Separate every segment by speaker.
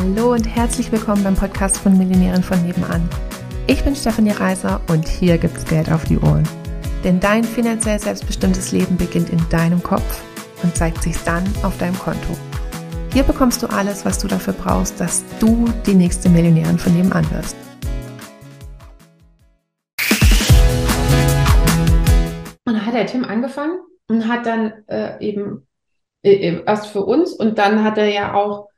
Speaker 1: Hallo und herzlich willkommen beim Podcast von Millionären von nebenan. Ich bin Stefanie Reiser und hier gibt's Geld auf die Ohren. Denn dein finanziell selbstbestimmtes Leben beginnt in deinem Kopf und zeigt sich dann auf deinem Konto. Hier bekommst du alles, was du dafür brauchst, dass du die nächste Millionärin von nebenan wirst.
Speaker 2: Und dann hat der Tim angefangen und hat dann äh, eben äh, äh, erst für uns und dann hat er ja auch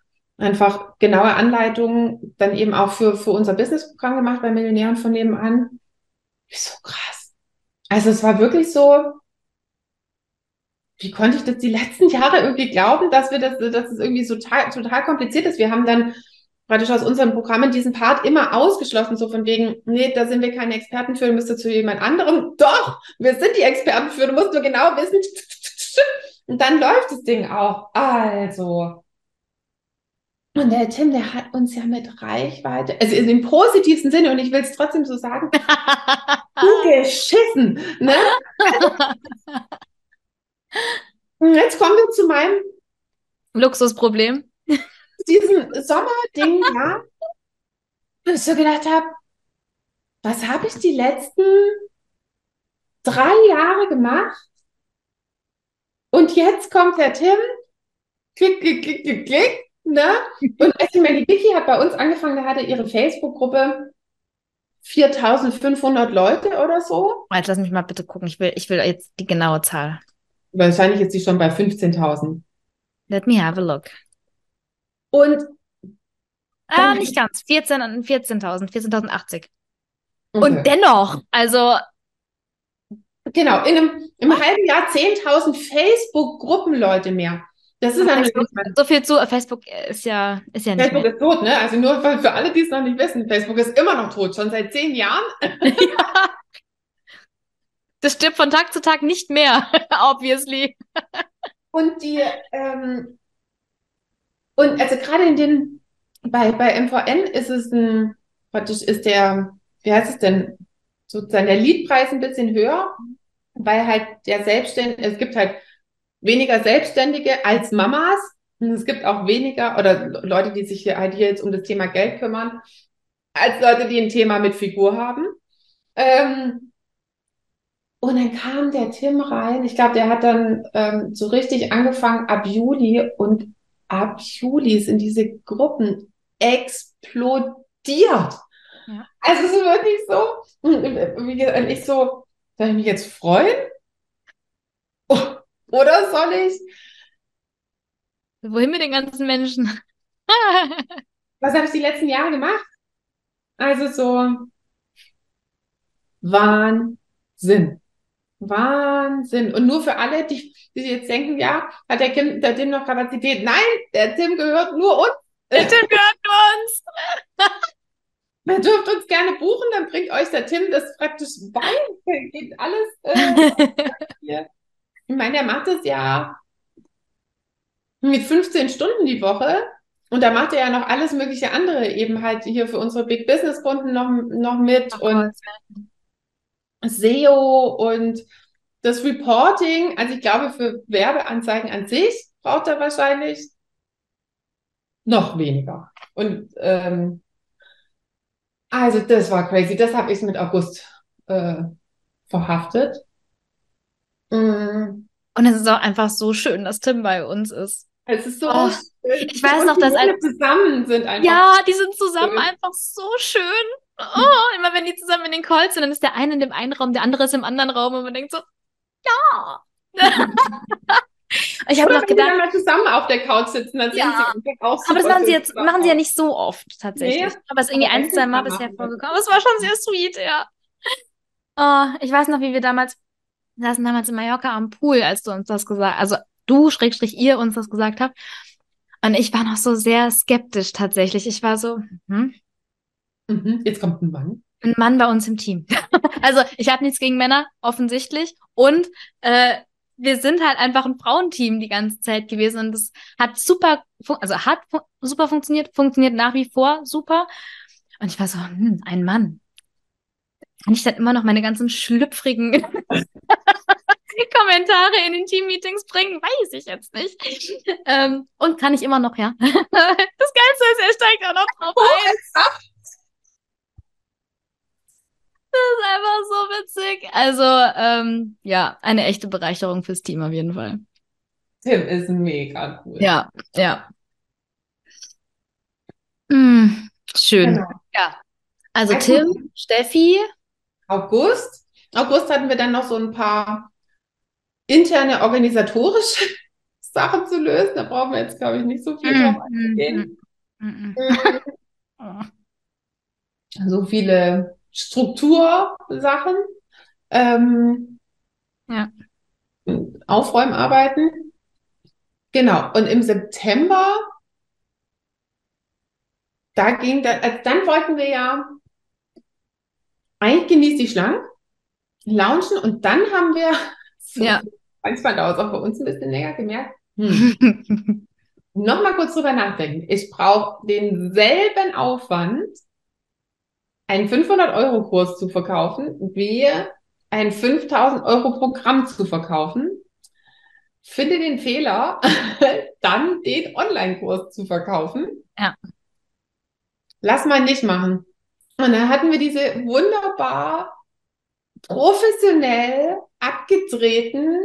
Speaker 2: einfach genaue Anleitungen dann eben auch für, für unser Businessprogramm gemacht bei Millionären von nebenan. So krass. Also es war wirklich so, wie konnte ich das die letzten Jahre irgendwie glauben, dass wir das, dass es irgendwie so total, total kompliziert ist. Wir haben dann praktisch aus unseren Programmen diesen Part immer ausgeschlossen, so von wegen, nee, da sind wir keine Experten für, du müsst zu jemand anderem. Doch, wir sind die Experten für, du musst nur genau wissen. Und dann läuft das Ding auch. Also, und der Tim, der hat uns ja mit Reichweite, also im positivsten Sinne, und ich will es trotzdem so sagen, geschissen. Ne? jetzt kommen wir zu meinem
Speaker 3: Luxusproblem.
Speaker 2: Diesen Sommerding, ja. wo ich so gedacht habe, was habe ich die letzten drei Jahre gemacht? Und jetzt kommt der Tim, klick, klick, klick, klick, klick, Ne? Und ich meine, die Vicky hat bei uns angefangen, da hatte ihre Facebook-Gruppe 4500 Leute oder so.
Speaker 3: Jetzt lass mich mal bitte gucken. Ich will, ich will jetzt die genaue Zahl.
Speaker 2: Wahrscheinlich ist sie schon bei 15.000.
Speaker 3: Let me have a look.
Speaker 2: Und
Speaker 3: ah, nicht ganz. 14.000, 14.000, 14.080. Okay. Und dennoch, also
Speaker 2: Genau, in einem, im halben Jahr 10.000 Facebook-Gruppenleute mehr. Das ist eine
Speaker 3: Facebook, so viel zu. Facebook ist ja, ist ja
Speaker 2: nicht Facebook ist tot, ne? Also nur für alle, die es noch nicht wissen, Facebook ist immer noch tot, schon seit zehn Jahren. ja.
Speaker 3: Das stirbt von Tag zu Tag nicht mehr, obviously.
Speaker 2: Und die, ähm, und also gerade in den, bei, bei MVN ist es ein, praktisch ist der, wie heißt es denn, sozusagen der Liedpreis ein bisschen höher, weil halt der Selbstständige, es gibt halt weniger Selbstständige als Mamas. Und es gibt auch weniger oder Leute, die sich hier, halt hier jetzt um das Thema Geld kümmern, als Leute, die ein Thema mit Figur haben. Ähm, und dann kam der Tim rein. Ich glaube, der hat dann ähm, so richtig angefangen ab Juli und ab Juli sind diese Gruppen explodiert. Ja. Also es ist wirklich so. Und ich so, soll ich mich jetzt freuen? Oder soll ich?
Speaker 3: Wohin mit den ganzen Menschen?
Speaker 2: Was habe ich die letzten Jahre gemacht? Also so Wahnsinn. Wahnsinn. Und nur für alle, die, die jetzt denken, ja, hat der, Kim, der Tim noch Kapazität? Nein, der Tim gehört nur uns.
Speaker 3: Der Tim gehört nur uns.
Speaker 2: Ihr dürft uns gerne buchen, dann bringt euch der Tim das praktisch bei. Geht alles. Äh, Ich meine, der macht das ja mit 15 Stunden die Woche. Und da macht er ja noch alles mögliche andere, eben halt hier für unsere Big Business Kunden noch, noch mit Ach, und SEO und das Reporting. Also ich glaube, für Werbeanzeigen an sich braucht er wahrscheinlich noch weniger. Und ähm, also das war crazy. Das habe ich mit August äh, verhaftet.
Speaker 3: Mm. Und es ist auch einfach so schön, dass Tim bei uns ist.
Speaker 2: Es ist so oh, schön.
Speaker 3: Ich weiß noch, dass
Speaker 2: alle zusammen sind einfach.
Speaker 3: Ja, die sind zusammen schön. einfach so schön. Oh, immer wenn die zusammen in den Calls sind, dann ist der eine in dem einen Raum, der andere ist im anderen Raum und man denkt so, ja. ich habe noch gedacht, wenn
Speaker 2: mal zusammen auf der Couch sitzen, dann
Speaker 3: ja. sind sie auch Aber das machen sie jetzt machen sie ja nicht so oft tatsächlich. Nee, aber es ist irgendwie ein, zwei Mal bisher vorgekommen. Aber es war schon sehr sweet, ja. Oh, ich weiß noch, wie wir damals wir saßen damals in Mallorca am Pool, als du uns das gesagt also du, Schrägstrich, ihr uns das gesagt habt. Und ich war noch so sehr skeptisch tatsächlich. Ich war so, hm?
Speaker 2: Mhm, jetzt kommt ein Mann.
Speaker 3: Ein Mann bei uns im Team. also ich habe nichts gegen Männer, offensichtlich. Und äh, wir sind halt einfach ein Frauenteam die ganze Zeit gewesen und es hat super, also hat fu super funktioniert, funktioniert nach wie vor super. Und ich war so, hm, ein Mann. Kann ich dann immer noch meine ganzen schlüpfrigen Kommentare in den Team-Meetings bringen? Weiß ich jetzt nicht. Ähm, und kann ich immer noch, ja. das Geilste ist, er steigt auch noch drauf ein. Das ist einfach so witzig. Also, ähm, ja, eine echte Bereicherung fürs Team auf jeden Fall.
Speaker 2: Tim ist mega cool.
Speaker 3: Ja, ja. Mm, schön. Genau. Ja. Also Tim, Steffi.
Speaker 2: August. August hatten wir dann noch so ein paar interne organisatorische Sachen zu lösen. Da brauchen wir jetzt, glaube ich, nicht so viel mm, drauf eingehen. Mm, mm, mm. so viele Struktursachen. Ähm,
Speaker 3: ja.
Speaker 2: Aufräumarbeiten. Genau. Und im September, da ging dann, also dann wollten wir ja eigentlich genießt die Schlangen, launchen und dann haben wir,
Speaker 3: so, ja.
Speaker 2: manchmal dauert es auch bei uns ein bisschen länger, gemerkt, hm, nochmal kurz drüber nachdenken. Ich brauche denselben Aufwand, einen 500-Euro-Kurs zu verkaufen, wie ein 5000 Euro Programm zu verkaufen. Finde den Fehler, dann den Online-Kurs zu verkaufen.
Speaker 3: Ja.
Speaker 2: Lass mal nicht machen. Und dann hatten wir diese wunderbar professionell abgedrehten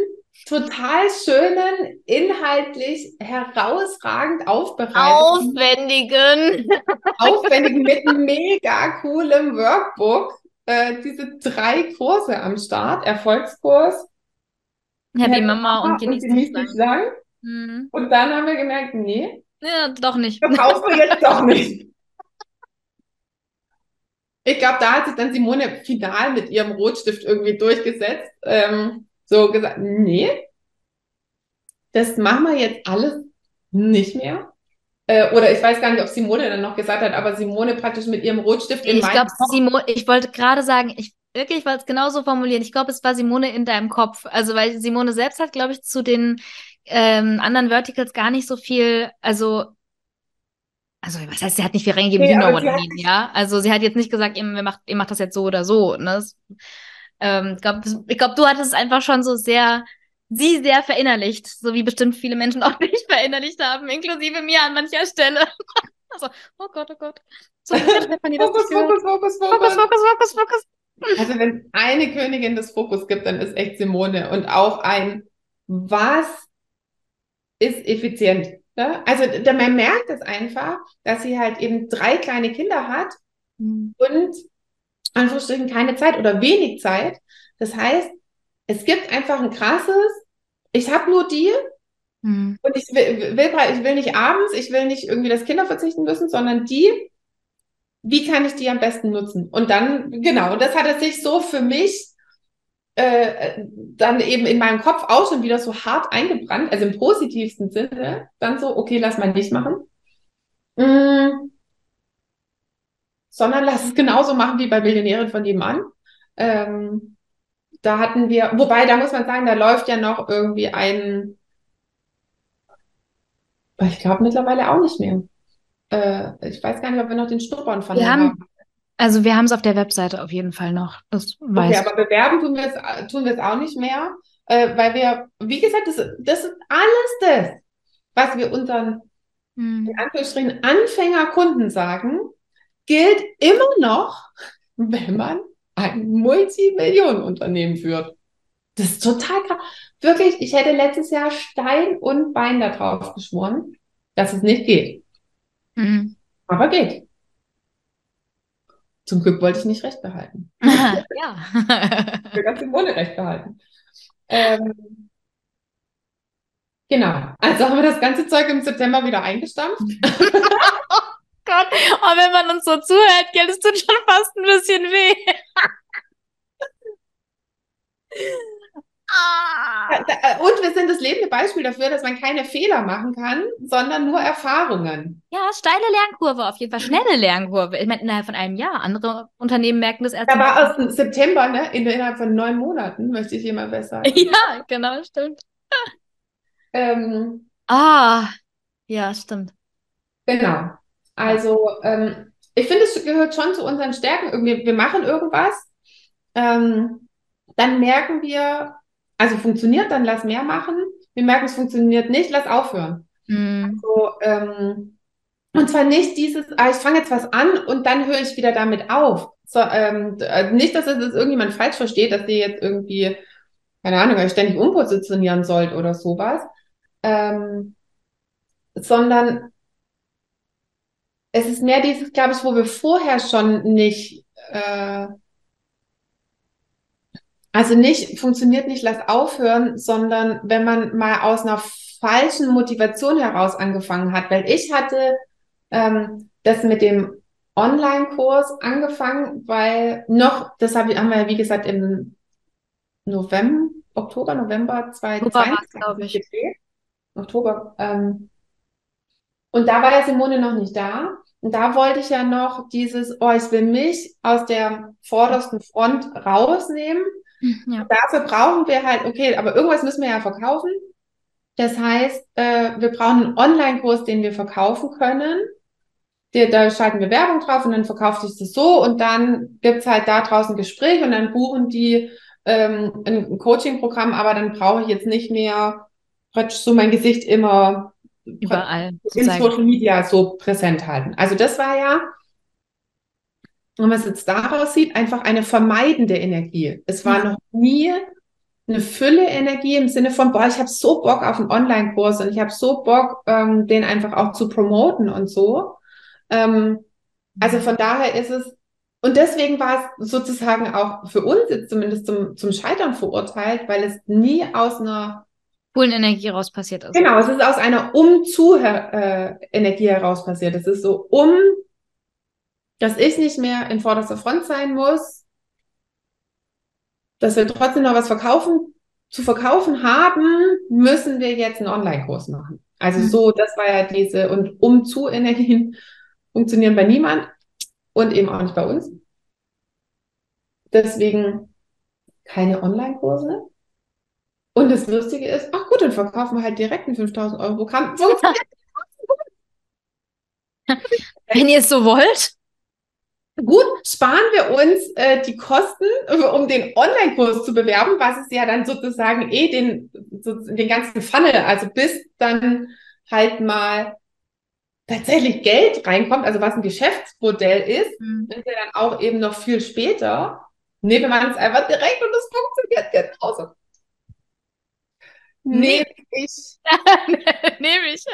Speaker 2: total schönen, inhaltlich herausragend aufbereiteten,
Speaker 3: aufwendigen,
Speaker 2: aufwendigen mit mega coolem Workbook. Äh, diese drei Kurse am Start, Erfolgskurs,
Speaker 3: Happy Mama und
Speaker 2: genießt dich lang. Mhm. Und dann haben wir gemerkt, nee,
Speaker 3: ja, doch nicht.
Speaker 2: Verkaufen wir jetzt doch nicht. Ich glaube, da hat sich dann Simone final mit ihrem Rotstift irgendwie durchgesetzt. Ähm, so gesagt, nee, das machen wir jetzt alles nicht mehr. Äh, oder ich weiß gar nicht, ob Simone dann noch gesagt hat, aber Simone praktisch mit ihrem Rotstift
Speaker 3: in Ich glaube, Simone, ich wollte gerade sagen, ich wirklich wollte es genauso formulieren. Ich glaube, es war Simone in deinem Kopf. Also, weil Simone selbst hat, glaube ich, zu den ähm, anderen Verticals gar nicht so viel, also also was heißt, sie hat nicht viel reingegeben, nee, you know what I mean, ja? Also sie hat jetzt nicht gesagt, ihr macht, ihr macht das jetzt so oder so. Ne? Das, ähm, ich glaube, glaub, du hattest es einfach schon so sehr, sie sehr verinnerlicht, so wie bestimmt viele Menschen auch dich verinnerlicht haben, inklusive mir an mancher Stelle. also, oh Gott, oh Gott. So, Stefanie, das Fokus,
Speaker 2: Fokus, Fokus, Fokus, Fokus, Fokus, Fokus, Fokus. Also wenn eine Königin des Fokus gibt, dann ist echt Simone und auch ein, was ist effizient? Ne? Also man merkt es einfach, dass sie halt eben drei kleine Kinder hat mhm. und Anführungsstrichen keine Zeit oder wenig Zeit. Das heißt, es gibt einfach ein krasses, ich habe nur die mhm. und ich will, will, ich will nicht abends, ich will nicht irgendwie das Kinder verzichten müssen, sondern die, wie kann ich die am besten nutzen? Und dann, genau, das hat es sich so für mich äh, dann eben in meinem Kopf auch schon wieder so hart eingebrannt, also im positivsten Sinne, dann so, okay, lass mal nicht machen. Mm, sondern lass es genauso machen wie bei Millionären von nebenan. Ähm, da hatten wir, wobei, da muss man sagen, da läuft ja noch irgendwie ein, ich glaube mittlerweile auch nicht mehr. Äh, ich weiß gar nicht, ob wir noch den Schnuppern von
Speaker 3: wir haben. haben. Also wir haben es auf der Webseite auf jeden Fall noch. Das weiß
Speaker 2: okay, aber bewerben tun wir es tun auch nicht mehr, äh, weil wir, wie gesagt, das, das ist alles das, was wir unseren hm. in Anführungsstrichen Anfängerkunden sagen, gilt immer noch, wenn man ein Multimillionenunternehmen führt. Das ist total krass. Wirklich, ich hätte letztes Jahr Stein und Bein darauf geschworen, dass es nicht geht. Mhm. Aber geht. Zum Glück wollte ich nicht recht behalten.
Speaker 3: ja.
Speaker 2: ich will ganz ohne recht behalten. Ähm, genau. Also haben wir das ganze Zeug im September wieder eingestampft.
Speaker 3: oh Gott, oh, wenn man uns so zuhört, gell, es tut schon fast ein bisschen weh.
Speaker 2: Ah. Äh, und wir sind das lebende Beispiel dafür, dass man keine Fehler machen kann, sondern nur Erfahrungen.
Speaker 3: Ja, steile Lernkurve auf jeden Fall, schnelle Lernkurve. Ich meine, innerhalb von einem Jahr. Andere Unternehmen merken das erst.
Speaker 2: Aber aus dem September, ne? Innerhalb von neun Monaten, möchte ich jemand besser.
Speaker 3: Ja, genau, stimmt.
Speaker 2: ähm,
Speaker 3: ah, ja, stimmt.
Speaker 2: Genau. Also, ähm, ich finde, es gehört schon zu unseren Stärken. Irgendwie, wir machen irgendwas. Ähm, dann merken wir, also funktioniert, dann lass mehr machen. Wir merken, es funktioniert nicht, lass aufhören. Mhm. Also, ähm, Und zwar nicht dieses, ah, ich fange jetzt was an und dann höre ich wieder damit auf. So, ähm, äh, nicht, dass es das irgendjemand falsch versteht, dass ihr jetzt irgendwie, keine Ahnung, euch ständig umpositionieren sollt oder sowas. Ähm, sondern es ist mehr dieses, glaube ich, wo wir vorher schon nicht, äh, also nicht, funktioniert nicht, lass aufhören, sondern wenn man mal aus einer falschen Motivation heraus angefangen hat, weil ich hatte ähm, das mit dem Online-Kurs angefangen, weil noch, das hab, haben wir ja wie gesagt im November, Oktober, November 2020 glaube ich. Gedreht. Oktober. Ähm, und da war ja Simone noch nicht da. Und da wollte ich ja noch dieses, oh, ich will mich aus der vordersten Front rausnehmen. Hm, ja. Dafür brauchen wir halt, okay, aber irgendwas müssen wir ja verkaufen. Das heißt, äh, wir brauchen einen Online-Kurs, den wir verkaufen können. Die, da schalten wir Werbung drauf und dann verkauft sich das so und dann gibt's halt da draußen ein Gespräch und dann buchen die ähm, ein Coaching-Programm, aber dann brauche ich jetzt nicht mehr praktisch so mein Gesicht immer
Speaker 3: überall
Speaker 2: in Social Media so präsent halten. Also das war ja, man es jetzt daraus sieht, einfach eine vermeidende Energie. Es war ja. noch nie eine Fülle Energie im Sinne von, boah, ich habe so Bock auf einen Online-Kurs und ich habe so Bock, ähm, den einfach auch zu promoten und so. Ähm, also von daher ist es, und deswegen war es sozusagen auch für uns jetzt zumindest zum, zum Scheitern verurteilt, weil es nie aus einer
Speaker 3: coolen Energie raus passiert ist.
Speaker 2: Genau, es ist aus einer Um-zu-Energie heraus passiert. Es ist so um, dass ich nicht mehr in vorderster Front sein muss, dass wir trotzdem noch was verkaufen, zu verkaufen haben, müssen wir jetzt einen Online-Kurs machen. Also mhm. so, das war ja diese, und um zu Energien funktionieren bei niemand und eben auch nicht bei uns. Deswegen keine Online-Kurse. Und das Lustige ist, ach gut, dann verkaufen wir halt direkt ein 5000 Euro Programm.
Speaker 3: Wenn ihr es so wollt.
Speaker 2: Gut, sparen wir uns äh, die Kosten, um den Online-Kurs zu bewerben, was ist ja dann sozusagen eh den, so, den ganzen Funnel, also bis dann halt mal tatsächlich Geld reinkommt, also was ein Geschäftsmodell ist, mhm. ist ja dann auch eben noch viel später. Nehmen wir es einfach direkt und es funktioniert genauso. Nehme ich.
Speaker 3: Nehme ich.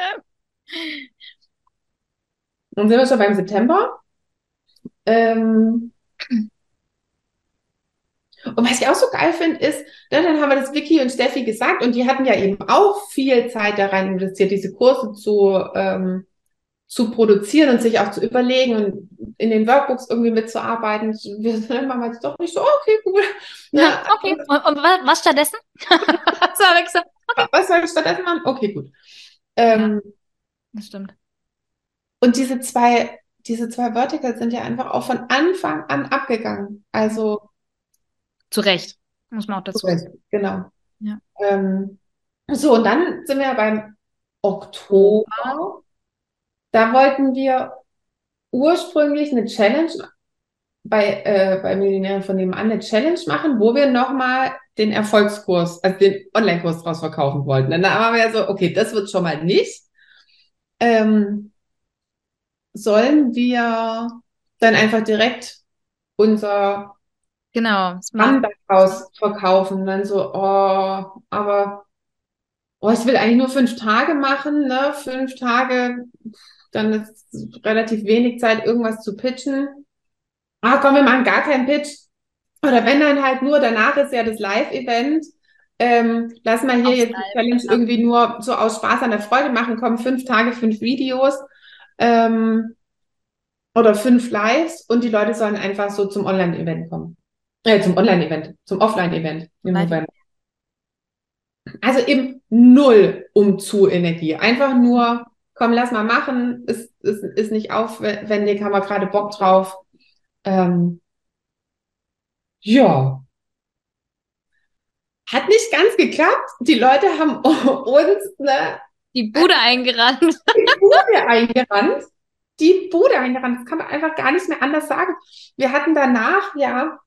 Speaker 2: Dann sind wir schon beim September. Ähm, und was ich auch so geil finde, ist, ne, dann haben wir das Vicky und Steffi gesagt und die hatten ja eben auch viel Zeit da rein investiert, diese Kurse zu, ähm, zu produzieren und sich auch zu überlegen und in den Workbooks irgendwie mitzuarbeiten. Wir sind machen jetzt doch nicht so, okay, gut.
Speaker 3: Ja, okay. Und, und was stattdessen?
Speaker 2: okay. Was soll ich stattdessen machen? Okay, gut. Ähm, ja,
Speaker 3: das stimmt.
Speaker 2: Und diese zwei diese zwei Verticals sind ja einfach auch von Anfang an abgegangen. Also
Speaker 3: zu Recht, muss man auch dazu sagen.
Speaker 2: Genau. Ja. Ähm, so, und dann sind wir beim Oktober. Da wollten wir ursprünglich eine Challenge bei, äh, bei Millionären von nebenan eine Challenge machen, wo wir nochmal den Erfolgskurs, also den Online-Kurs draus verkaufen wollten. Dann haben wir ja so, okay, das wird schon mal nicht. Ähm, sollen wir dann einfach direkt unser
Speaker 3: genau,
Speaker 2: Haus verkaufen. Dann so, oh, aber oh, ich will eigentlich nur fünf Tage machen, ne? Fünf Tage, dann ist relativ wenig Zeit, irgendwas zu pitchen. Ah, komm, wir machen gar keinen Pitch. Oder wenn dann halt nur, danach ist ja das Live-Event. Ähm, lass mal hier Aufs jetzt die Challenge irgendwie nur so aus Spaß an der Freude machen, kommen fünf Tage, fünf Videos ähm, oder fünf Lives und die Leute sollen einfach so zum Online-Event kommen. Äh, zum Online-Event, zum Offline-Event im November. Also eben null um zu Energie. Einfach nur, komm, lass mal machen, ist, ist, ist nicht aufwendig, haben wir gerade Bock drauf. Ähm, ja. Hat nicht ganz geklappt. Die Leute haben uns ne,
Speaker 3: die Bude eingerannt.
Speaker 2: Bude eingerannt. Die Bude eingerannt. Das kann man einfach gar nicht mehr anders sagen. Wir hatten danach, ja,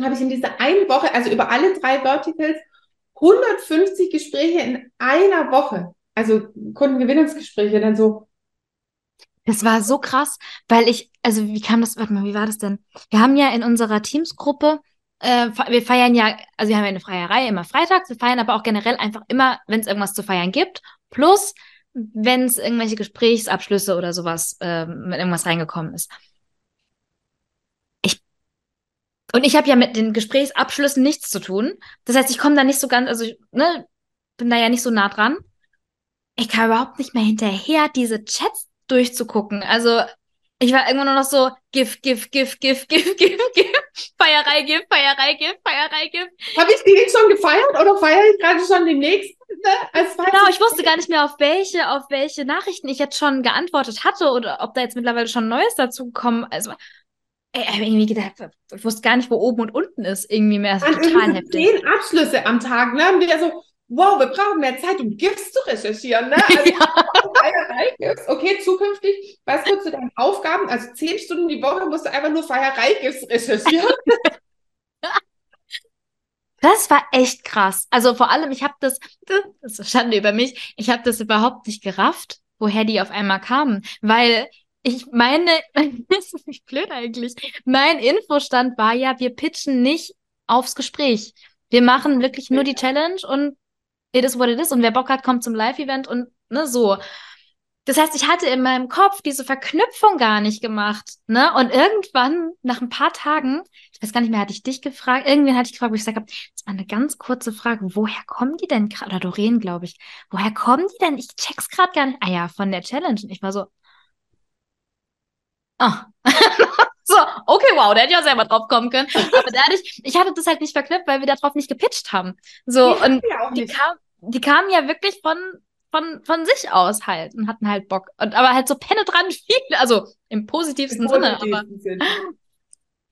Speaker 2: habe ich in dieser einen Woche, also über alle drei Verticals, 150 Gespräche in einer Woche. Also Kundengewinnungsgespräche, dann so,
Speaker 3: Das war so krass, weil ich, also wie kam das, warte mal, wie war das denn? Wir haben ja in unserer Teamsgruppe, äh, wir feiern ja, also wir haben ja eine Feierei immer freitags, wir feiern aber auch generell einfach immer, wenn es irgendwas zu feiern gibt, plus wenn es irgendwelche Gesprächsabschlüsse oder sowas äh, mit irgendwas reingekommen ist. Ich, und ich habe ja mit den Gesprächsabschlüssen nichts zu tun. Das heißt, ich komme da nicht so ganz, also ich, ne, bin da ja nicht so nah dran. Ich kam überhaupt nicht mehr hinterher, diese Chats durchzugucken. Also ich war irgendwann nur noch so, Gift, Gift, Gift, Gift, Gift, Gift, Gift, Feierei, Gift, Feierei, Gift, Feierei, Gift.
Speaker 2: Habe ich den schon gefeiert oder feiere ich gerade schon den
Speaker 3: Ne? Genau, ich wusste gar nicht mehr, auf welche, auf welche Nachrichten ich jetzt schon geantwortet hatte oder ob da jetzt mittlerweile schon Neues dazu gekommen Also, ey, irgendwie gedacht, ich wusste gar nicht, wo oben und unten ist. Irgendwie mehr. Ist total heftig.
Speaker 2: Zehn Abschlüsse am Tag, ne? Und wieder so, wow, wir brauchen mehr Zeit, um GIFs zu recherchieren. Ne? Also, GIFs. Okay, zukünftig, was kurz zu deinen Aufgaben? Also zehn Stunden die Woche musst du einfach nur Feierei GIFs recherchieren.
Speaker 3: Das war echt krass. Also vor allem, ich habe das, das ist Schande über mich, ich habe das überhaupt nicht gerafft, woher die auf einmal kamen, weil ich meine, das ist nicht blöd eigentlich. Mein Infostand war ja, wir pitchen nicht aufs Gespräch. Wir machen wirklich nur die Challenge und it is what it is. Und wer Bock hat, kommt zum Live-Event und ne, so. Das heißt, ich hatte in meinem Kopf diese Verknüpfung gar nicht gemacht. Ne? Und irgendwann, nach ein paar Tagen, ich weiß gar nicht mehr, hatte ich dich gefragt, irgendwann hatte ich gefragt, wo ich gesagt habe, das war eine ganz kurze Frage, woher kommen die denn gerade, oder Doreen, glaube ich, woher kommen die denn? Ich check's gerade gar nicht. Ah ja, von der Challenge. Und ich war so, ah. So, okay, wow, der hätte ja selber drauf kommen können. Aber dadurch, ich hatte das halt nicht verknüpft, weil wir darauf nicht gepitcht haben. So, die und die, kam, die kamen ja wirklich von, von, von sich aus halt und hatten halt Bock. Und aber halt so penetrant viel, also im positivsten, Im Sinne. Aber.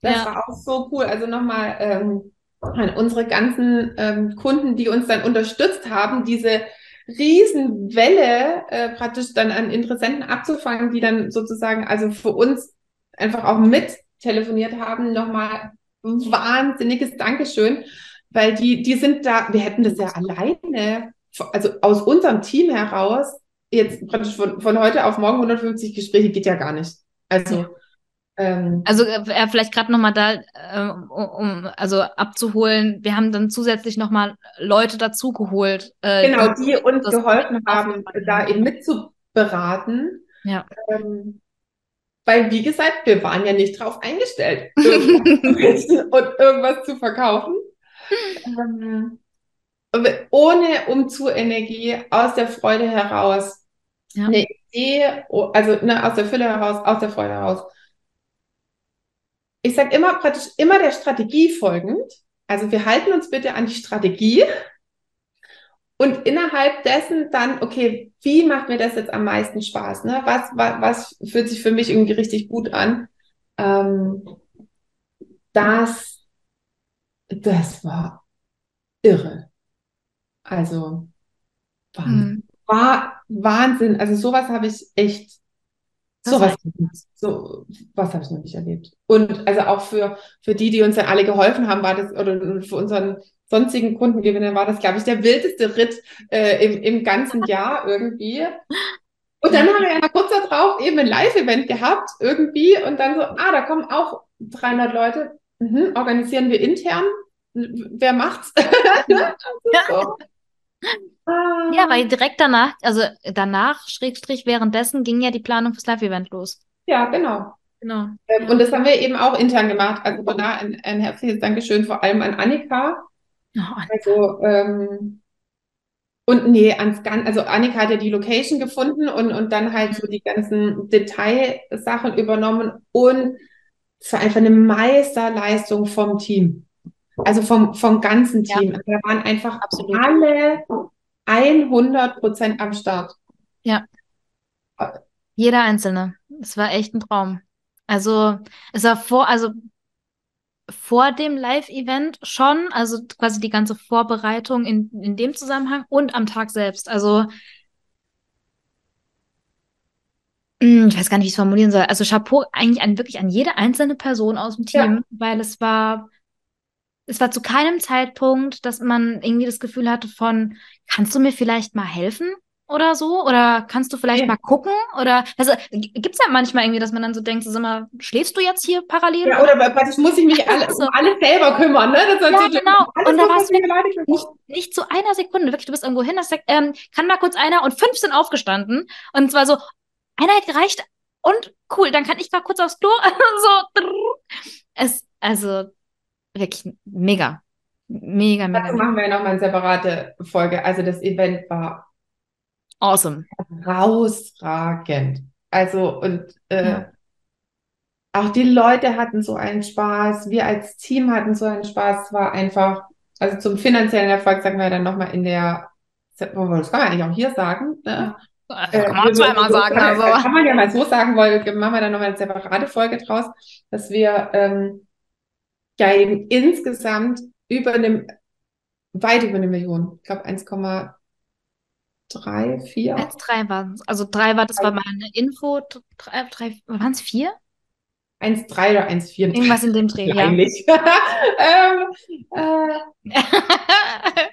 Speaker 2: Das ja. war auch so cool. Also nochmal ähm, an unsere ganzen ähm, Kunden, die uns dann unterstützt haben, diese Riesenwelle äh, praktisch dann an Interessenten abzufangen, die dann sozusagen also für uns einfach auch mit telefoniert haben, nochmal wahnsinniges Dankeschön, weil die, die sind da, wir hätten das ja alleine, also aus unserem Team heraus, jetzt praktisch von, von heute auf morgen 150 Gespräche geht ja gar nicht. Also, ja.
Speaker 3: ähm, also äh, vielleicht gerade nochmal da, äh, um also abzuholen, wir haben dann zusätzlich nochmal Leute dazugeholt.
Speaker 2: Äh, genau, die uns geholfen haben, da eben mitzuberaten. Ja. Ähm, weil, wie gesagt, wir waren ja nicht drauf eingestellt, irgendwas und irgendwas zu verkaufen. Ähm, ohne Umzu-Energie, aus der Freude heraus, ja. eine Idee, also ne, aus der Fülle heraus, aus der Freude heraus. Ich sage immer praktisch immer der Strategie folgend. Also wir halten uns bitte an die Strategie und innerhalb dessen dann, okay, wie macht mir das jetzt am meisten Spaß? Ne? Was, was, was fühlt sich für mich irgendwie richtig gut an? Ähm, das, das war irre. Also war, mhm. war Wahnsinn. Also sowas habe ich echt, sowas, so was habe ich noch nicht erlebt. Und also auch für, für die, die uns ja alle geholfen haben, war das, oder für unseren sonstigen Kundengewinner war das, glaube ich, der wildeste Ritt äh, im, im ganzen Jahr irgendwie. Und dann haben wir ja kurz darauf eben ein Live-Event gehabt, irgendwie, und dann so, ah, da kommen auch 300 Leute, mhm, organisieren wir intern. Wer macht's?
Speaker 3: ja. So. Ja, weil direkt danach, also danach, Schrägstrich, währenddessen ging ja die Planung fürs Live-Event los.
Speaker 2: Ja, genau. Genau. Ähm, und das haben wir eben auch intern gemacht. Also von da ein, ein herzliches Dankeschön vor allem an Annika, Oh, also, ähm, und nee, ans ganz, also Annika hat ja die Location gefunden und, und dann halt so die ganzen Detailsachen übernommen und es war einfach eine Meisterleistung vom Team. Also vom, vom ganzen Team. Ja. Da waren einfach Absolut. alle 100 Prozent am Start.
Speaker 3: Ja. Jeder Einzelne. Es war echt ein Traum. Also, es war vor, also vor dem Live-Event schon, also quasi die ganze Vorbereitung in, in dem Zusammenhang und am Tag selbst. Also hm, ich weiß gar nicht, wie ich es formulieren soll. Also Chapeau eigentlich an wirklich an jede einzelne Person aus dem Team, ja. weil es war, es war zu keinem Zeitpunkt, dass man irgendwie das Gefühl hatte von, kannst du mir vielleicht mal helfen? oder so? Oder kannst du vielleicht ja. mal gucken? Oder also gibt es ja manchmal irgendwie, dass man dann so denkt, so, sag mal, schläfst du jetzt hier parallel?
Speaker 2: Ja, oder praktisch muss ich mich alle, um alles selber kümmern, ne?
Speaker 3: Das ja, genau. Und da warst du nicht, nicht zu einer Sekunde, wirklich, du bist irgendwo hin, hast gesagt, ähm, kann mal kurz einer und fünf sind aufgestanden. Und zwar so, einer hat gereicht und cool, dann kann ich mal kurz aufs Klo. so, es, also wirklich mega. Mega, mega.
Speaker 2: Dazu machen wir ja nochmal eine separate Folge. Also das Event war
Speaker 3: awesome.
Speaker 2: Herausragend. Also und äh, ja. auch die Leute hatten so einen Spaß. Wir als Team hatten so einen Spaß. Es war einfach, also zum finanziellen Erfolg sagen wir dann nochmal in der, das kann man eigentlich auch hier sagen. Ne?
Speaker 3: Äh, kann man zweimal sagen. Also.
Speaker 2: Kann man ja mal so sagen, weil machen wir dann nochmal eine separate Folge draus, dass wir ähm, ja eben insgesamt über eine, weit über eine Million, ich glaube 1,3, 4.
Speaker 3: 1,3 war es. Also 3 war, das war meine Info. 3, 3 waren es 4?
Speaker 2: 1,3 oder 1,4.
Speaker 3: Irgendwas in dem Dreh, ja.
Speaker 2: Eigentlich. ähm, äh,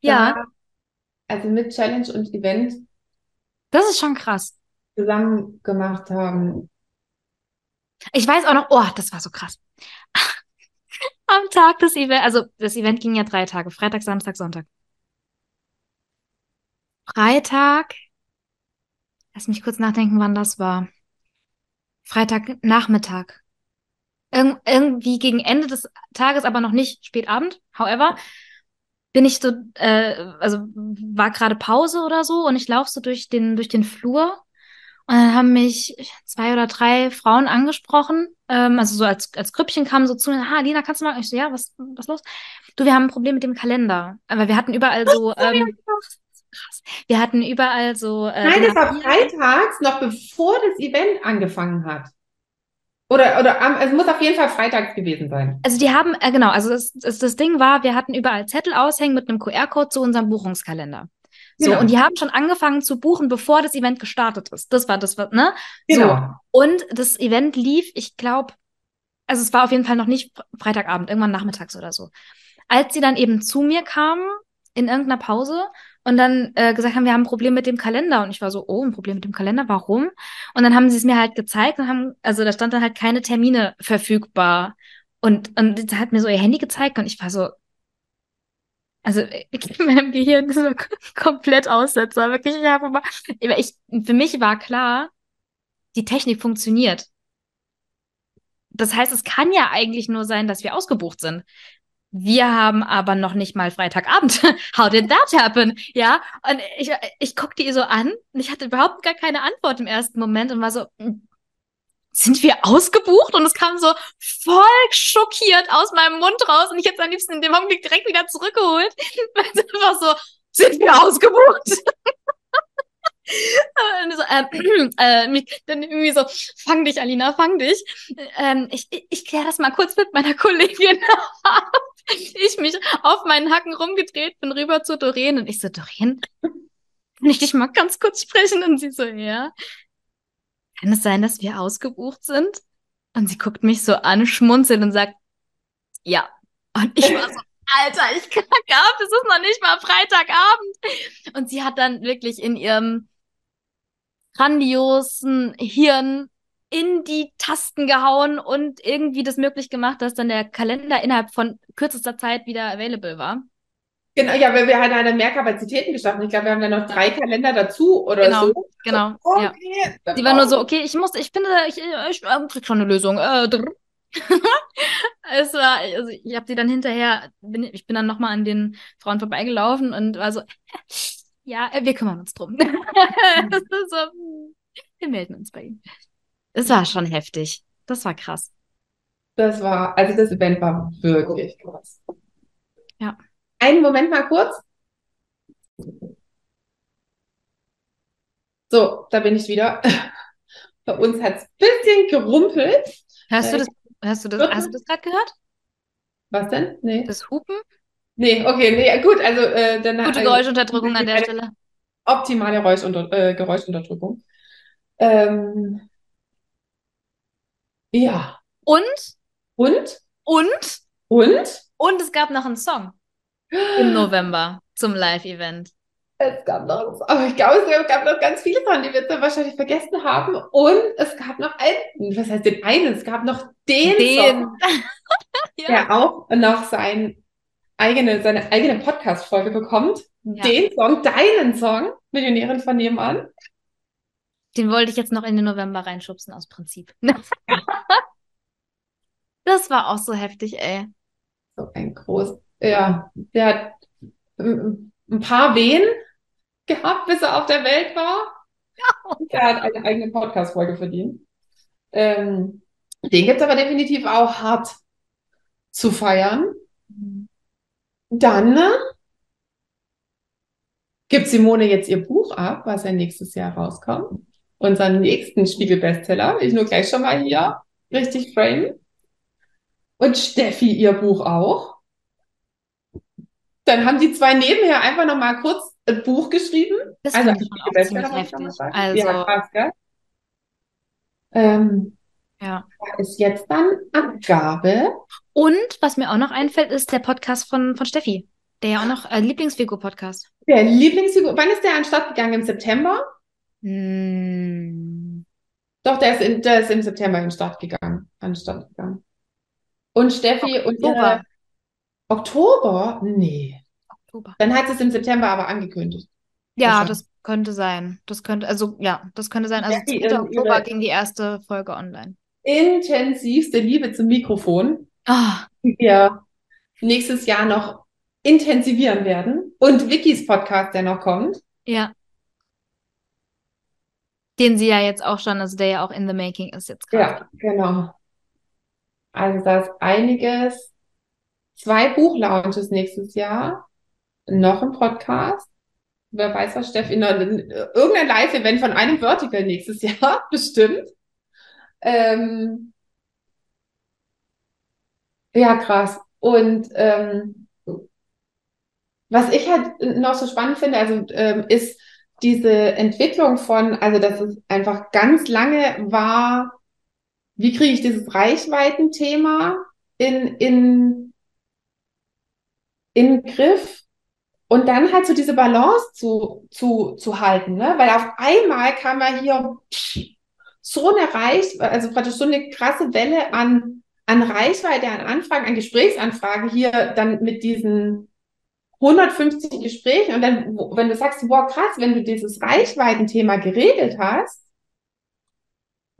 Speaker 3: ja.
Speaker 2: Also mit Challenge und Event.
Speaker 3: Das ist schon krass.
Speaker 2: Zusammen gemacht haben.
Speaker 3: Ich weiß auch noch, oh, das war so krass am Tag des Events, also das Event ging ja drei Tage, Freitag, Samstag, Sonntag. Freitag, lass mich kurz nachdenken, wann das war. Freitagnachmittag. Irg irgendwie gegen Ende des Tages, aber noch nicht spätabend. However, bin ich so, äh, also war gerade Pause oder so und ich laufe so durch den, durch den Flur und dann haben mich zwei oder drei Frauen angesprochen, ähm, also so als, als Grüppchen kamen so zu mir, ah, Lina, kannst du mal? Ich so, ja, was, was los? Du, wir haben ein Problem mit dem Kalender. Aber wir hatten überall so, ähm, krass. Wir hatten überall so.
Speaker 2: Äh, Nein, das war freitags, noch bevor das Event angefangen hat. Oder, oder also muss auf jeden Fall freitags gewesen sein.
Speaker 3: Also die haben, äh, genau, also das, das, das Ding war, wir hatten überall Zettel aushängen mit einem QR-Code zu unserem Buchungskalender. So, genau. und die haben schon angefangen zu buchen, bevor das Event gestartet ist. Das war das, ne? Genau. So. Und das Event lief, ich glaube, also es war auf jeden Fall noch nicht Freitagabend, irgendwann nachmittags oder so. Als sie dann eben zu mir kamen, in irgendeiner Pause, und dann äh, gesagt haben, wir haben ein Problem mit dem Kalender. Und ich war so, oh, ein Problem mit dem Kalender, warum? Und dann haben sie es mir halt gezeigt und haben, also da stand dann halt keine Termine verfügbar. Und, und sie hat mir so ihr Handy gezeigt und ich war so, also in meinem Gehirn so komplett Aussetzer. Wirklich, ich habe immer, ich, für mich war klar, die Technik funktioniert. Das heißt, es kann ja eigentlich nur sein, dass wir ausgebucht sind. Wir haben aber noch nicht mal Freitagabend. How did that happen? Ja, und ich, ich guckte die so an und ich hatte überhaupt gar keine Antwort im ersten Moment und war so, hm, sind wir ausgebucht? Und es kam so voll schockiert aus meinem Mund raus und ich hätte es am liebsten in dem Augenblick direkt wieder zurückgeholt. Weil es einfach so, sind wir ausgebucht? und so, ähm, äh, dann irgendwie so, fang dich, Alina, fang dich. Ähm, ich ich, ich kläre das mal kurz mit meiner Kollegin ich mich auf meinen Hacken rumgedreht, bin rüber zu Doreen und ich so, Doreen, kann ich dich mal ganz kurz sprechen? Und sie so, ja kann es sein, dass wir ausgebucht sind? Und sie guckt mich so an, schmunzelt und sagt, ja. Und ich war so, Alter, ich kack ab, es ist noch nicht mal Freitagabend. Und sie hat dann wirklich in ihrem grandiosen Hirn in die Tasten gehauen und irgendwie das möglich gemacht, dass dann der Kalender innerhalb von kürzester Zeit wieder available war.
Speaker 2: Genau, ja, weil wir halt eine mehr Kapazitäten geschaffen. Ich glaube, wir haben dann noch drei Kalender dazu oder
Speaker 3: genau,
Speaker 2: so.
Speaker 3: Genau, okay. ja. Die war nur so, okay, ich muss, ich finde, ich, ich, ich krieg schon eine Lösung. Äh, es war, also ich habe sie dann hinterher, bin, ich bin dann nochmal an den Frauen vorbeigelaufen und war so, ja, äh, wir kümmern uns drum. so, wir melden uns bei ihnen. Das war schon heftig. Das war krass.
Speaker 2: Das war, also das Event war wirklich krass.
Speaker 3: Ja.
Speaker 2: Einen Moment mal kurz. So, da bin ich wieder. Bei uns hat es ein bisschen gerumpelt.
Speaker 3: Hörst du äh, das, hörst du das, hast du das gerade gehört?
Speaker 2: Was denn? Nee.
Speaker 3: Das Hupen?
Speaker 2: Nee, okay, nee, gut, also äh, dann
Speaker 3: Gute Geräuschunterdrückung an der Stelle.
Speaker 2: Optimale Geräuschunter äh, Geräuschunterdrückung. Ähm, ja.
Speaker 3: Und?
Speaker 2: Und?
Speaker 3: Und?
Speaker 2: Und?
Speaker 3: Und es gab noch einen Song im November zum Live-Event.
Speaker 2: Es gab noch, aber ich glaube, es gab noch ganz viele Sachen, die wir jetzt wahrscheinlich vergessen haben. Und es gab noch einen, was heißt den einen? Es gab noch den, den. Song, ja. der auch noch sein eigene, seine eigene Podcast-Folge bekommt. Ja. Den Song, deinen Song, Millionärin von nebenan.
Speaker 3: Den wollte ich jetzt noch in den November reinschubsen, aus Prinzip. das war auch so heftig, ey.
Speaker 2: So ein groß, ja, der hat ein paar Wehen gehabt, bis er auf der Welt war. Ja. Der hat eine eigene Podcast-Folge verdient. Ähm, den gibt es aber definitiv auch hart zu feiern. Mhm. Dann ne, gibt Simone jetzt ihr Buch ab, was ja nächstes Jahr rauskommt. Unseren nächsten Spiegel-Bestseller. Ich nur gleich schon mal hier richtig frame. Und Steffi ihr Buch auch. Dann haben die zwei nebenher einfach noch mal kurz ein Buch geschrieben.
Speaker 3: Das also ich auch ziemlich heftig. Also, ja, krass, gell?
Speaker 2: Ähm, ja. Ist jetzt dann Abgabe.
Speaker 3: Und was mir auch noch einfällt, ist der Podcast von, von Steffi. Der ja auch noch äh, Lieblingsfigur-Podcast.
Speaker 2: Der Lieblingsfigur. Wann ist der an Start gegangen? Im September?
Speaker 3: Hm.
Speaker 2: Doch, der ist, in, der ist im September in Start gegangen, an Start gegangen. Und Steffi
Speaker 3: Oktober. und ihre
Speaker 2: Oktober? Nee. Oktober. Dann hat es im September aber angekündigt.
Speaker 3: Ja, das könnte sein. Das könnte, also ja, das könnte sein. Also 2. Oktober ging die erste Folge online.
Speaker 2: Intensivste Liebe zum Mikrofon,
Speaker 3: oh.
Speaker 2: die wir nächstes Jahr noch intensivieren werden. Und Vickys Podcast, der noch kommt.
Speaker 3: Ja. Den sie ja jetzt auch schon, also der ja auch in the making ist jetzt
Speaker 2: gerade. Ja, genau. Also da ist einiges. Zwei Buchlaunches nächstes Jahr. Noch ein Podcast. Wer weiß, was Steffi, irgendein Live-Event von einem Vertical nächstes Jahr, bestimmt. Ähm, ja, krass. Und ähm, was ich halt noch so spannend finde, also ähm, ist diese Entwicklung von, also dass es einfach ganz lange war, wie kriege ich dieses Reichweitenthema in, in, in Griff und dann halt so diese Balance zu, zu, zu halten, ne? Weil auf einmal kam ja hier so eine Reich, also praktisch so eine krasse Welle an, an Reichweite, an Anfragen, an Gesprächsanfragen hier dann mit diesen 150 Gesprächen und dann, wenn du sagst, boah, krass, wenn du dieses Reichweitenthema geregelt hast,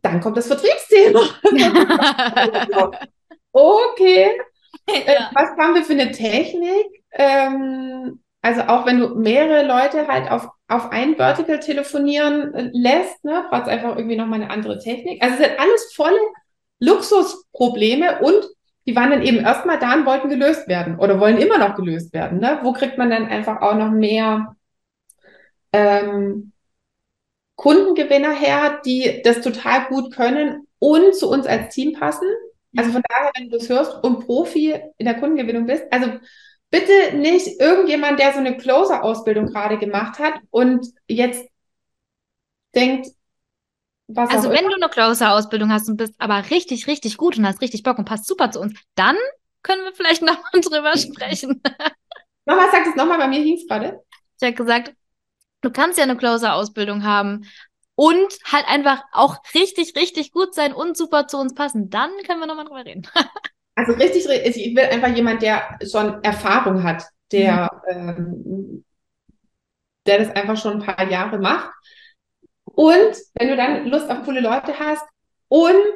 Speaker 2: dann kommt das Vertriebsthema. okay. Ja. Was haben wir für eine Technik? Ähm, also auch wenn du mehrere Leute halt auf, auf ein Vertical telefonieren äh, lässt, ne, braucht es einfach irgendwie nochmal eine andere Technik. Also es sind alles volle Luxusprobleme und die waren dann eben erstmal da und wollten gelöst werden oder wollen immer noch gelöst werden. Ne? Wo kriegt man dann einfach auch noch mehr ähm, Kundengewinner her, die das total gut können und zu uns als Team passen? Also von daher, wenn du das hörst und Profi in der Kundengewinnung bist, also bitte nicht irgendjemand, der so eine Closer-Ausbildung gerade gemacht hat und jetzt denkt,
Speaker 3: was Also wenn immer. du eine Closer-Ausbildung hast und bist aber richtig, richtig gut und hast richtig Bock und passt super zu uns, dann können wir vielleicht nochmal drüber sprechen.
Speaker 2: nochmal, sag das nochmal, bei mir hing es gerade.
Speaker 3: Ich habe gesagt, du kannst ja eine Closer-Ausbildung haben und halt einfach auch richtig, richtig gut sein und super zu uns passen. Dann können wir nochmal drüber reden.
Speaker 2: Also richtig, ich will einfach jemand, der schon Erfahrung hat, der, mhm. ähm, der das einfach schon ein paar Jahre macht. Und wenn du dann Lust auf coole Leute hast und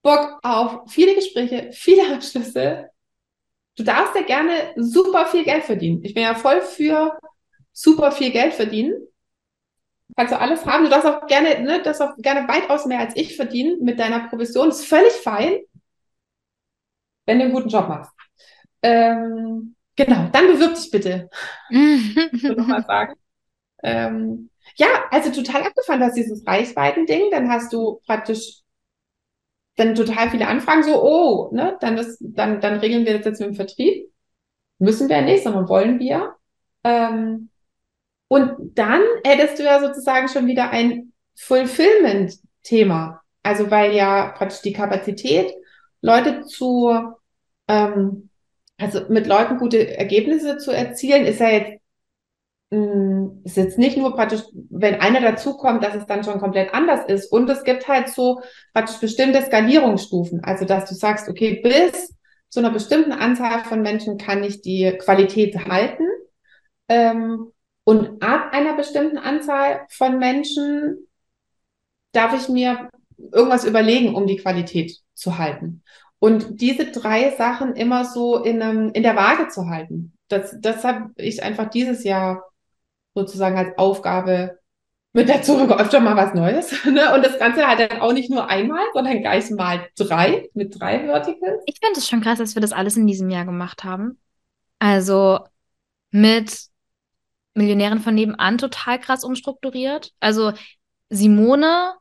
Speaker 2: Bock auf viele Gespräche, viele Abschlüsse, du darfst ja gerne super viel Geld verdienen. Ich bin ja voll für super viel Geld verdienen. Kannst du alles haben. Du darfst auch gerne, ne, darfst auch gerne weitaus mehr als ich verdienen mit deiner Provision. Ist völlig fein wenn du einen guten Job machst. Ähm, genau, dann bewirb dich bitte. nochmal sagen. Ähm, ja, also total abgefahren, dass dieses Reichweiten-Ding, dann hast du praktisch dann total viele Anfragen, so, oh, ne, dann, ist, dann, dann regeln wir das jetzt mit dem Vertrieb. Müssen wir nicht, sondern wollen wir. Ähm, und dann hättest du ja sozusagen schon wieder ein Fulfillment-Thema. Also weil ja praktisch die Kapazität, Leute zu ähm, also mit Leuten gute Ergebnisse zu erzielen, ist ja jetzt Mm, es ist jetzt nicht nur praktisch, wenn einer dazukommt, dass es dann schon komplett anders ist. Und es gibt halt so praktisch bestimmte Skalierungsstufen. Also, dass du sagst, okay, bis zu einer bestimmten Anzahl von Menschen kann ich die Qualität halten. Ähm, und ab einer bestimmten Anzahl von Menschen darf ich mir irgendwas überlegen, um die Qualität zu halten. Und diese drei Sachen immer so in, einem, in der Waage zu halten. Das, das habe ich einfach dieses Jahr sozusagen als Aufgabe mit dazu öfter mal was Neues. Ne? Und das Ganze halt dann auch nicht nur einmal, sondern gleich mal drei, mit drei Verticals.
Speaker 3: Ich finde es schon krass, dass wir das alles in diesem Jahr gemacht haben. Also mit Millionären von nebenan total krass umstrukturiert. Also Simone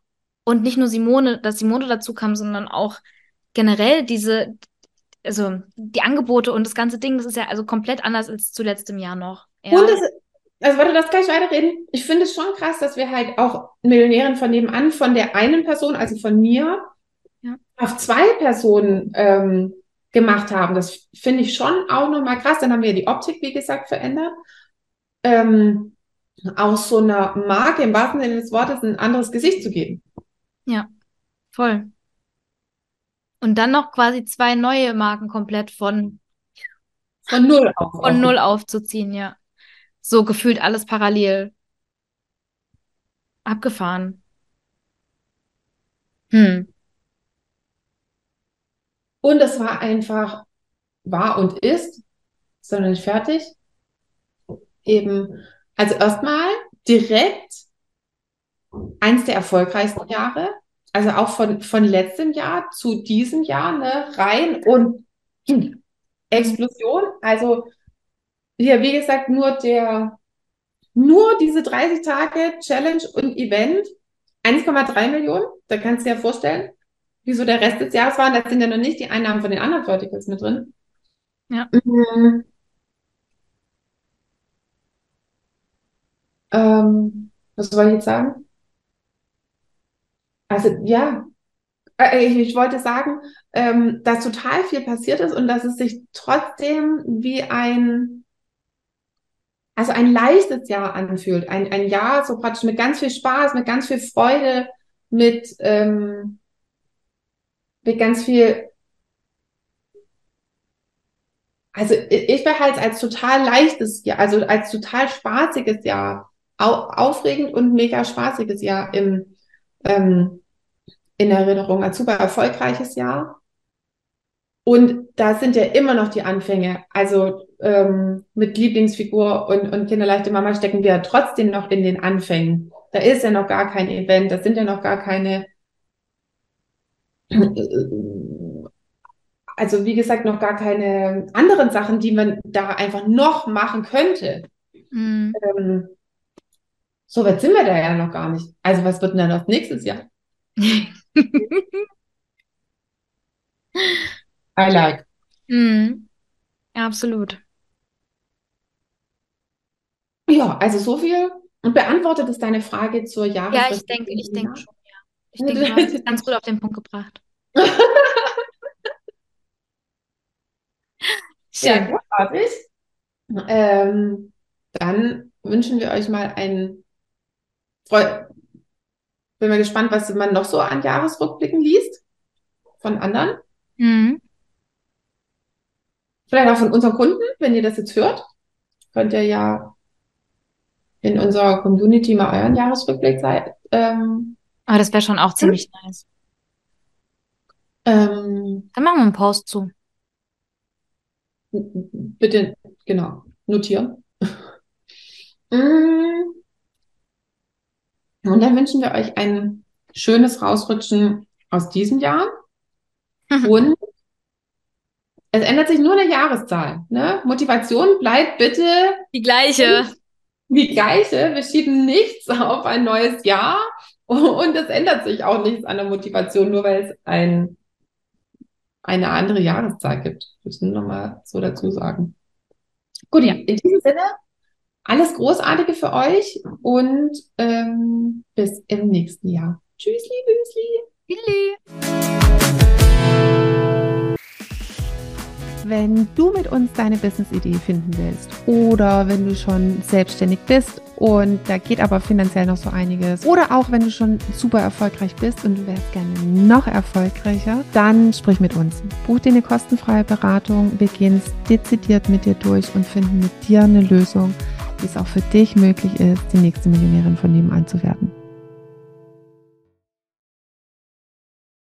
Speaker 3: und nicht nur Simone, dass Simone dazu kam, sondern auch generell diese, also die Angebote und das ganze Ding, das ist ja also komplett anders als zuletzt im Jahr noch. Ja.
Speaker 2: Und das, also warte, das kann ich weiterreden. Ich finde es schon krass, dass wir halt auch Millionären von nebenan, von der einen Person, also von mir, ja. auf zwei Personen ähm, gemacht haben. Das finde ich schon auch nochmal krass. Dann haben wir die Optik, wie gesagt, verändert. Ähm, aus so einer Marke im wahrsten Sinne des Wortes ein anderes Gesicht zu geben.
Speaker 3: Ja, voll. Und dann noch quasi zwei neue Marken komplett von,
Speaker 2: von null auf.
Speaker 3: Von null aufzuziehen, ja. So gefühlt alles parallel. Abgefahren. Hm.
Speaker 2: Und es war einfach, war und ist, sondern nicht fertig. Eben, also erstmal direkt eins der erfolgreichsten Jahre. Also auch von, von letztem Jahr zu diesem Jahr, ne, rein und Explosion. Also ja, wie gesagt, nur der, nur diese 30 Tage Challenge und Event, 1,3 Millionen, da kannst du dir vorstellen, wieso der Rest des Jahres war. Da sind ja noch nicht die Einnahmen von den anderen Verticals mit drin.
Speaker 3: Ja. Mhm.
Speaker 2: Ähm, was soll ich jetzt sagen? Also ja, äh, ich, wollte sagen, ähm, dass total viel passiert ist und dass es sich trotzdem wie ein also ein leichtes Jahr anfühlt. Ein, ein Jahr so praktisch mit ganz viel Spaß, mit ganz viel Freude, mit, ähm, mit ganz viel. Also ich behalte es als total leichtes Jahr, also als total spaßiges Jahr, aufregend und mega spaßiges Jahr im, ähm, in Erinnerung, als super erfolgreiches Jahr. Und da sind ja immer noch die Anfänge. Also ähm, mit Lieblingsfigur und, und Kinderleichte Mama stecken wir trotzdem noch in den Anfängen. Da ist ja noch gar kein Event, da sind ja noch gar keine, also wie gesagt, noch gar keine anderen Sachen, die man da einfach noch machen könnte. Mhm. Ähm, so weit sind wir da ja noch gar nicht. Also was wird denn dann noch nächstes Jahr? I like.
Speaker 3: Mhm. Absolut.
Speaker 2: Ja, also so viel. Und beantwortet es deine Frage zur Jahres?
Speaker 3: Ja, ich denke, ich denke schon, ja. Ich denke, du hast es ganz gut auf den Punkt gebracht.
Speaker 2: Schön. Ja, großartig. Ähm, dann wünschen wir euch mal ein Freu bin mal gespannt, was man noch so an Jahresrückblicken liest von anderen. Mhm. Vielleicht auch von unseren Kunden, wenn ihr das jetzt hört. Könnt ihr ja in unserer Community mal euren Jahresrückblick seid. Ähm,
Speaker 3: Aber das wäre schon auch ziemlich hm? nice. Ähm, Dann machen wir einen Post zu.
Speaker 2: Bitte, genau, notieren. Mm. Und dann wünschen wir euch ein schönes Rausrutschen aus diesem Jahr. Und es ändert sich nur eine Jahreszahl. Ne? Motivation bleibt bitte
Speaker 3: die gleiche.
Speaker 2: Die gleiche. Wir schieben nichts auf ein neues Jahr und es ändert sich auch nichts an der Motivation, nur weil es ein, eine andere Jahreszahl gibt. Ich nur nochmal so dazu sagen. Gut, ja, in diesem Sinne, alles Großartige für euch und ähm, bis im nächsten Jahr. Tschüssli, Büsli.
Speaker 3: Tschüssi.
Speaker 2: Wenn du mit uns deine Business-Idee finden willst oder wenn du schon selbstständig bist und da geht aber finanziell noch so einiges oder auch wenn du schon super erfolgreich bist und du wärst gerne noch erfolgreicher, dann sprich mit uns. Buch dir eine kostenfreie Beratung. Wir gehen es dezidiert mit dir durch und finden mit dir eine Lösung, es auch für dich möglich ist, die nächste Millionärin von nebenan zu werden.